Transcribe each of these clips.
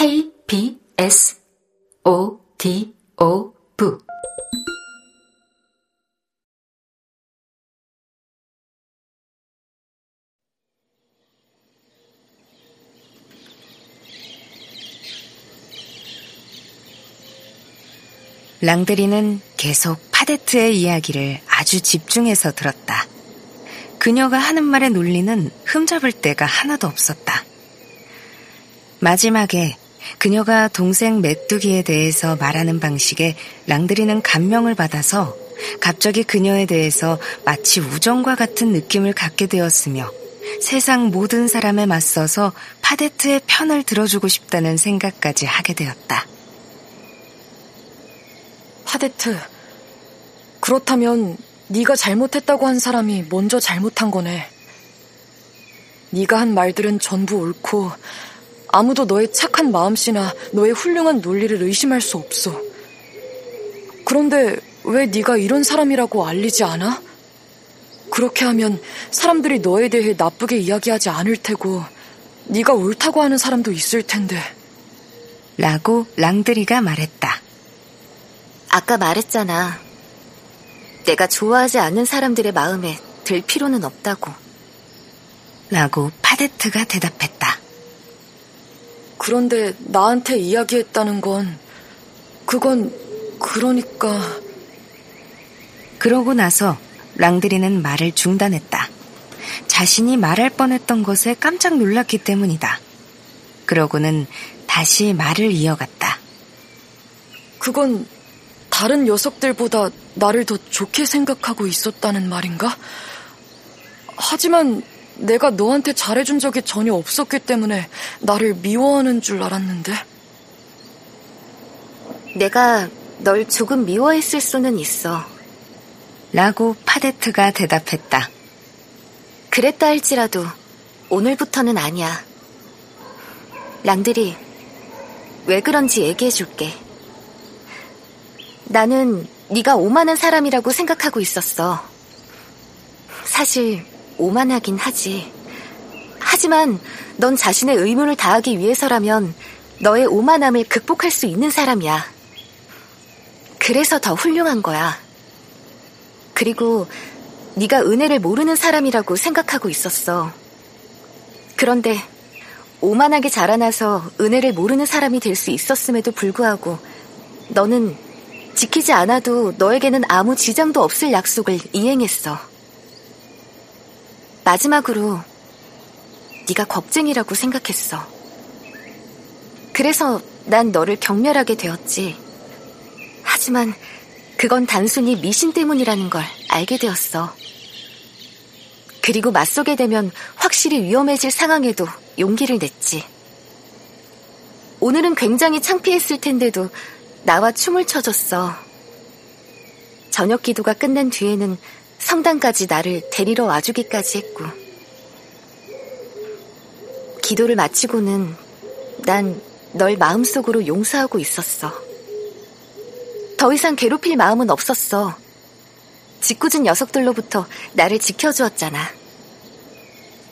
KBS ODO 부 랑드리는 계속 파데트의 이야기를 아주 집중해서 들었다. 그녀가 하는 말에 놀리는 흠잡을 데가 하나도 없었다. 마지막에 그녀가 동생 메뚜기에 대해서 말하는 방식에 랑드리는 감명을 받아서 갑자기 그녀에 대해서 마치 우정과 같은 느낌을 갖게 되었으며 세상 모든 사람에 맞서서 파데트의 편을 들어주고 싶다는 생각까지 하게 되었다. 파데트, 그렇다면 네가 잘못했다고 한 사람이 먼저 잘못한 거네. 네가 한 말들은 전부 옳고 아무도 너의 착한 마음씨나 너의 훌륭한 논리를 의심할 수 없어. 그런데 왜 네가 이런 사람이라고 알리지 않아? 그렇게 하면 사람들이 너에 대해 나쁘게 이야기하지 않을 테고 네가 옳다고 하는 사람도 있을 텐데. 라고 랑드리가 말했다. 아까 말했잖아. 내가 좋아하지 않는 사람들의 마음에 들 필요는 없다고. 라고 파데트가 대답했다. 그런데 나한테 이야기했다는 건, 그건, 그러니까. 그러고 나서 랑드리는 말을 중단했다. 자신이 말할 뻔했던 것에 깜짝 놀랐기 때문이다. 그러고는 다시 말을 이어갔다. 그건 다른 녀석들보다 나를 더 좋게 생각하고 있었다는 말인가? 하지만 내가 너한테 잘해준 적이 전혀 없었기 때문에 나를 미워하는 줄 알았는데. 내가 널 조금 미워했을 수는 있어. 라고 파데트가 대답했다. 그랬다 할지라도 오늘부터는 아니야. 랑들이 왜 그런지 얘기해 줄게. 나는 네가 오만한 사람이라고 생각하고 있었어. 사실 오만하긴 하지. 하지만 넌 자신의 의무를 다하기 위해서라면 너의 오만함을 극복할 수 있는 사람이야. 그래서 더 훌륭한 거야. 그리고 네가 은혜를 모르는 사람이라고 생각하고 있었어. 그런데 오만하게 자라나서 은혜를 모르는 사람이 될 수 있었음에도 불구하고 너는 지키지 않아도 너에게는 아무 지장도 없을 약속을 이행했어. 마지막으로 네가 겁쟁이라고 생각했어. 그래서 난 너를 경멸하게 되었지. 하지만 그건 단순히 미신 때문이라는 걸 알게 되었어. 그리고 맞서게 되면 확실히 위험해질 상황에도 용기를 냈지. 오늘은 굉장히 창피했을 텐데도 나와 춤을 춰줬어. 저녁 기도가 끝난 뒤에는 성당까지 나를 데리러 와주기까지 했고. 기도를 마치고는 난 널 마음속으로 용서하고 있었어. 더 이상 괴롭힐 마음은 없었어. 짓궂은 녀석들로부터 나를 지켜주었잖아.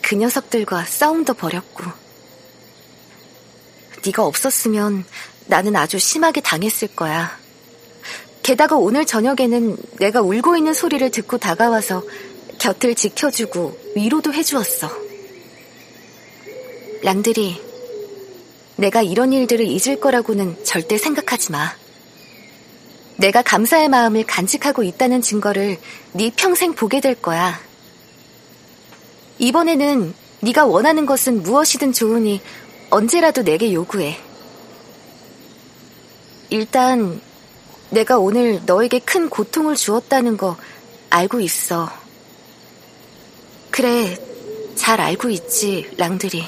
그 녀석들과 싸움도 벌였고. 네가 없었으면 나는 아주 심하게 당했을 거야. 게다가 오늘 저녁에는 내가 울고 있는 소리를 듣고 다가와서 곁을 지켜주고 위로도 해주었어. 랑들이, 내가 이런 일들을 잊을 거라고는 절대 생각하지 마. 내가 감사의 마음을 간직하고 있다는 증거를 네 평생 보게 될 거야. 이번에는 네가 원하는 것은 무엇이든 좋으니 언제라도 내게 요구해. 일단 내가 오늘 너에게 큰 고통을 주었다는 거 알고 있어. 그래, 잘 알고 있지, 랑들이.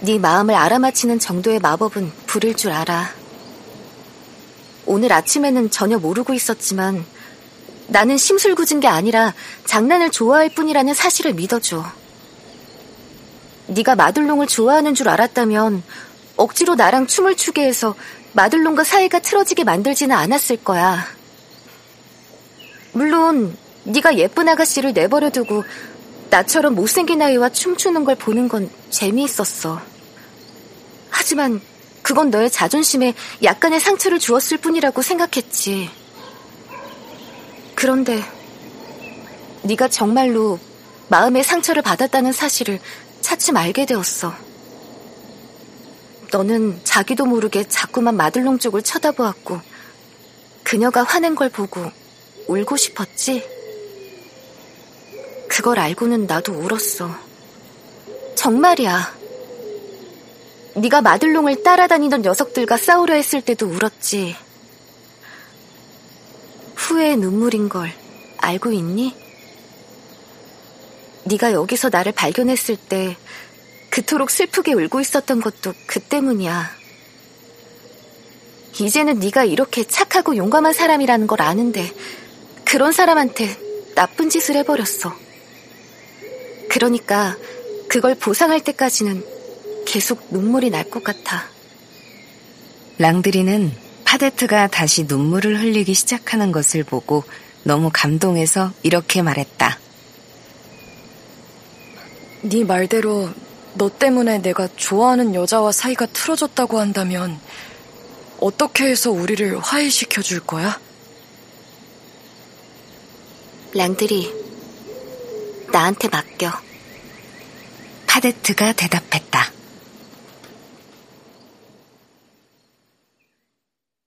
네 마음을 알아맞히는 정도의 마법은 부릴 줄 알아. 오늘 아침에는 전혀 모르고 있었지만 나는 심술궂은 게 아니라 장난을 좋아할 뿐이라는 사실을 믿어줘. 네가 마들롱을 좋아하는 줄 알았다면 억지로 나랑 춤을 추게 해서 마들론과 사이가 틀어지게 만들지는 않았을 거야. 물론 네가 예쁜 아가씨를 내버려 두고 나처럼 못생긴 아이와 춤추는 걸 보는 건 재미있었어. 하지만 그건 너의 자존심에 약간의 상처를 주었을 뿐이라고 생각했지. 그런데 네가 정말로 마음의 상처를 받았다는 사실을 차츰 알게 되었어. 너는 자기도 모르게 자꾸만 마들롱 쪽을 쳐다보았고 그녀가 화낸 걸 보고 울고 싶었지? 그걸 알고는 나도 울었어. 정말이야. 네가 마들롱을 따라다니던 녀석들과 싸우려 했을 때도 울었지. 후회의 눈물인 걸 알고 있니? 네가 여기서 나를 발견했을 때 그토록 슬프게 울고 있었던 것도 그 때문이야. 이제는 네가 이렇게 착하고 용감한 사람이라는 걸 아는데 그런 사람한테 나쁜 짓을 해버렸어. 그러니까 그걸 보상할 때까지는 계속 눈물이 날 것 같아. 랑드리는 파데트가 다시 눈물을 흘리기 시작하는 것을 보고 너무 감동해서 이렇게 말했다. 네 말대로 너 때문에 내가 좋아하는 여자와 사이가 틀어졌다고 한다면 어떻게 해서 우리를 화해시켜 줄 거야? 랑들이 나한테 맡겨. 파데트가 대답